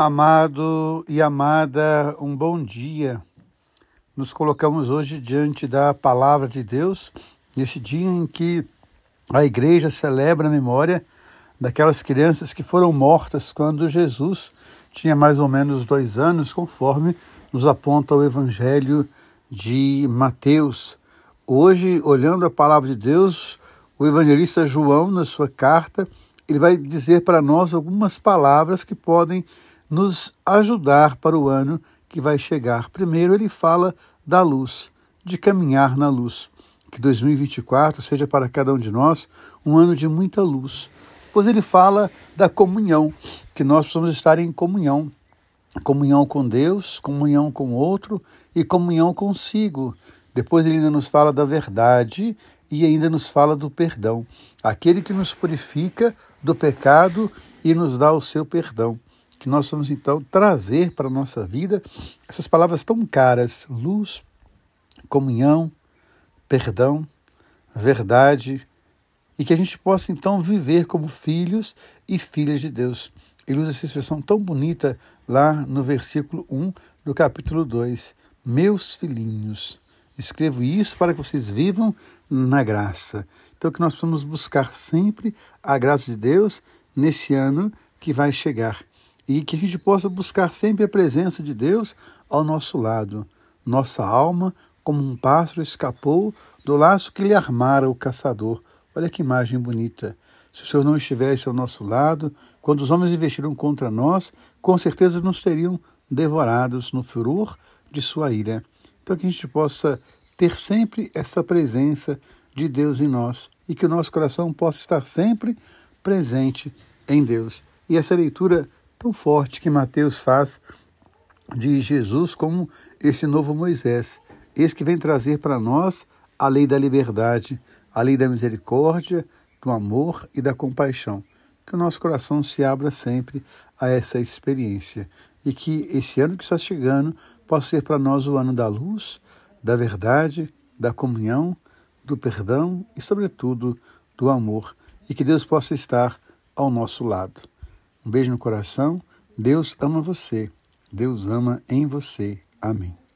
Amado e amada, um bom dia. Nos colocamos hoje diante da palavra de Deus, neste dia em que a igreja celebra a memória daquelas crianças que foram mortas quando Jesus tinha mais ou menos dois anos, conforme nos aponta o Evangelho de Mateus. Hoje, olhando a palavra de Deus, o evangelista João, na sua carta, ele vai dizer para nós algumas palavras que podem nos ajudar para o ano que vai chegar. Primeiro, ele fala da luz, de caminhar na luz. Que 2024 seja para cada um de nós um ano de muita luz. Pois ele fala da comunhão, que nós precisamos estar em comunhão. Comunhão com Deus, comunhão com o outro e comunhão consigo. Depois ele ainda nos fala da verdade e ainda nos fala do perdão. Aquele que nos purifica do pecado e nos dá o seu perdão que nós vamos então trazer para a nossa vida essas palavras tão caras: luz, comunhão, perdão, verdade, e que a gente possa então viver como filhos e filhas de Deus. Ele usa essa expressão tão bonita lá no versículo 1 do capítulo 2. Meus filhinhos, escrevo isso para que vocês vivam na graça. Então, que nós possamos buscar sempre a graça de Deus nesse ano que vai chegar e que a gente possa buscar sempre a presença de Deus ao nosso lado. Nossa alma, como um pássaro, escapou do laço que lhe armara o caçador. Olha que imagem bonita. Se o Senhor não estivesse ao nosso lado, quando os homens investiram contra nós, com certeza nos teriam devorados no furor de sua ira. Então que a gente possa ter sempre essa presença de Deus em nós e que o nosso coração possa estar sempre presente em Deus. E essa leitura tão forte que Mateus faz de Jesus como esse novo Moisés, esse que vem trazer para nós a lei da liberdade, a lei da misericórdia, do amor e da compaixão. Que o nosso coração se abra sempre a essa experiência e que esse ano que está chegando possa ser para nós o ano da luz, da verdade, da comunhão, do perdão e, sobretudo, do amor, e que Deus possa estar ao nosso lado. Um beijo no coração. Deus ama você. Deus ama em você. Amém.